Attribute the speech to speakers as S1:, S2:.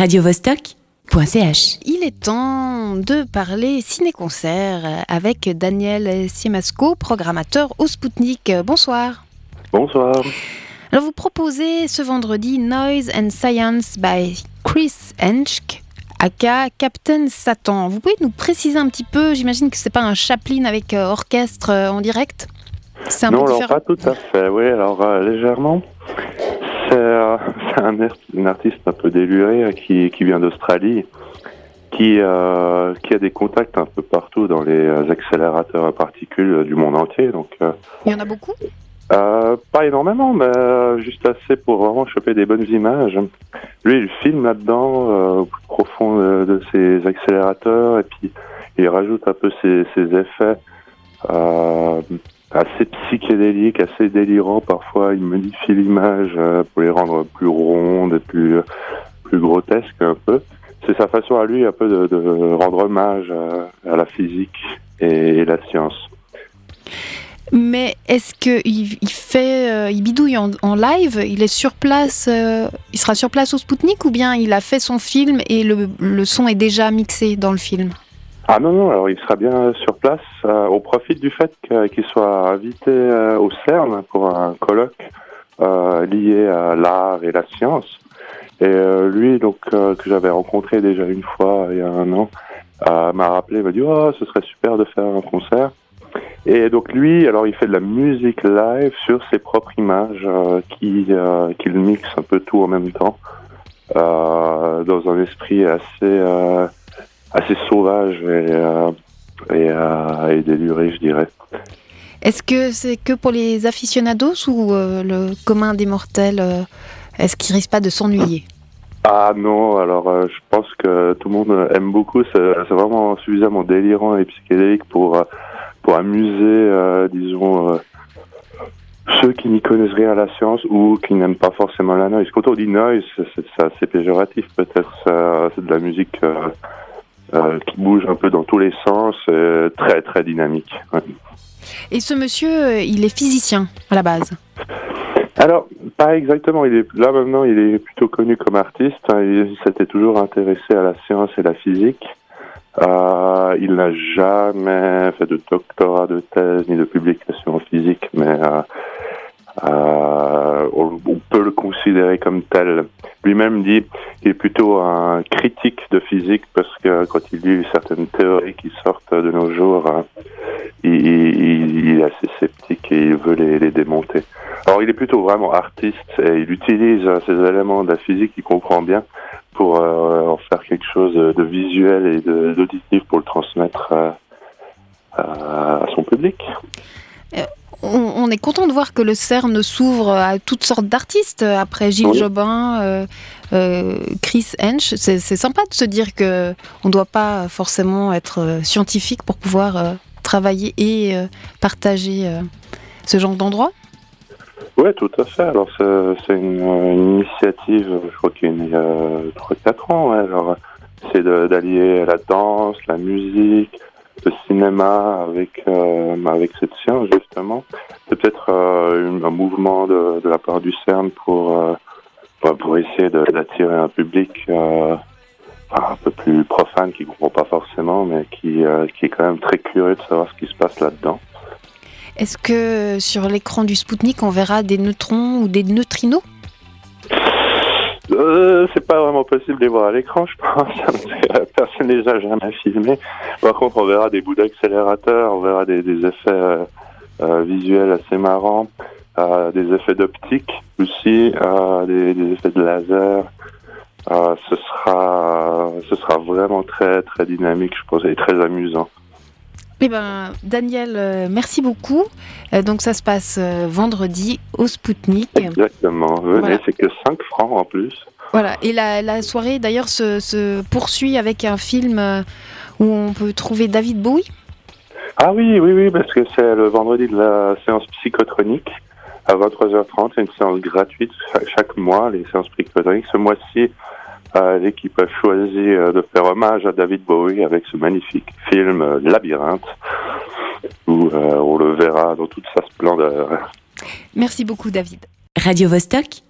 S1: radiovostok.ch.
S2: Il est temps de parler ciné-concert avec Daniel Siemasco, programmateur au Spoutnik. Bonsoir.
S3: Bonsoir.
S2: Alors vous proposez ce vendredi Noise and Science by Chris Henschke aka Captain Satan. Vous pouvez nous préciser un petit peu, j'imagine que c'est pas un Chaplin avec euh, orchestre euh, en direct
S3: C'est un non, peu alors pas tout à fait, oui, alors euh, légèrement. C'est un, artiste un peu déluré qui, qui vient d'Australie, qui, qui a des contacts un peu partout dans les accélérateurs à particules du monde entier. Donc,
S2: Il y en a beaucoup?
S3: Euh, pas énormément, mais euh, juste assez pour vraiment choper des bonnes images. Lui, il filme là-dedans, euh, au plus profond de, ses accélérateurs, et puis il rajoute un peu ses, ses effets euh, assez psychédéliques, assez délirants parfois. Il modifie l'image pour les rendre plus rondes et plus, plus grotesques un peu. C'est sa façon à lui un peu de, rendre hommage à, la physique et la science.
S2: Mais est-ce qu'il il fait, euh, il bidouille en, live? Il est sur place, euh, il sera sur place au Spoutnik ou bien il a fait son film et le, le son est déjà mixé dans le film?
S3: Ah non, non, alors il sera bien sur place euh, au profit du fait qu'il soit invité au CERN pour un colloque lié à l'art et la science. Et lui, donc, que j'avais rencontré déjà une fois il y a un an, m'a rappelé, m'a dit Oh, ce serait super de faire un concert. Et donc lui, alors il fait de la musique live sur ses propres images, euh, qui euh, qu'il mixe un peu tout en même temps, euh, dans un esprit assez euh, assez sauvage et et, et, déluré, je dirais.
S2: Est-ce que c'est que pour les aficionados ou le commun des mortels Est-ce qu'il risque pas de s'ennuyer?
S3: Ah non, alors je pense que tout le monde aime beaucoup, c'est vraiment suffisamment délirant et psychédélique pour pour amuser, euh, disons, euh, ceux qui n'y connaissent rien à la science ou qui n'aiment pas forcément la noise. Quand on dit noise, c'est assez péjoratif peut-être. C'est de la musique euh, qui bouge un peu dans tous les sens, très très dynamique.
S2: Et ce monsieur, il est physicien à la base
S3: alors, pas exactement. Il est là maintenant. Il est plutôt connu comme artiste. Il s'était toujours intéressé à la science et la physique. Euh, il n'a jamais fait de doctorat de thèse ni de publication en physique, mais euh, euh, on, peut le considérer comme tel. Lui-même dit est plutôt un critique de physique parce que quand il lit certaines théories qui sortent de nos jours, hein, il, il, est assez sceptique et il veut les, démonter. Alors il est plutôt vraiment artiste et il utilise ces éléments de la physique qu'il comprend bien pour euh, en faire quelque chose de visuel et d'auditif pour le transmettre euh, à son public.
S2: Euh, on, est content de voir que le CERN s'ouvre à toutes sortes d'artistes. Après Gilles Jobin, Chris Hensch, c'est sympa de se dire que on ne doit pas forcément être scientifique pour pouvoir travailler et partager ce genre d'endroit.
S3: Oui, tout à fait. Alors, c'est une, initiative, je crois qu'il y a 3-4 ans. Alors, c'est d'allier la danse, la musique, cinéma avec, euh, avec cette science, justement. C'est peut-être euh, un mouvement de, de, la part du CERN pour, euh, pour essayer d'attirer un public un peu plus profane, qui ne comprend pas forcément, mais qui, qui est quand même très curieux de savoir ce qui se passe là-dedans.
S2: Est-ce que sur l'écran du Spoutnik, on verra des neutrons ou des neutrinos?
S3: Euh, c'est pas vraiment possible de les voir à l'écran, je pense. Personne ne les a jamais filmés. Par contre, on verra des bouts d'accélérateur, on verra des, effets euh, euh, visuels assez marrants, des effets d'optique aussi, des, des, effets de laser. ce sera, ce sera vraiment très très dynamique, je pense, et très amusant.
S2: Eh ben, Daniel, euh, merci beaucoup. Euh, donc, ça se passe euh, vendredi au Spoutnik.
S3: Exactement. Venez, c'est que 5 francs en plus.
S2: Voilà. Et la, soirée, d'ailleurs, se, poursuit avec un film où on peut trouver David Bowie.
S3: Ah oui, oui, oui, parce que c'est le vendredi de la séance psychotronique à 23h30. C'est une séance gratuite chaque mois, les séances psychotroniques. Ce mois-ci, l'équipe a choisi euh, de faire hommage à David Bowie avec ce magnifique film euh, Labyrinthe, où euh, on le verra dans toute sa splendeur.
S2: Merci beaucoup, David.
S1: Radio -Vostok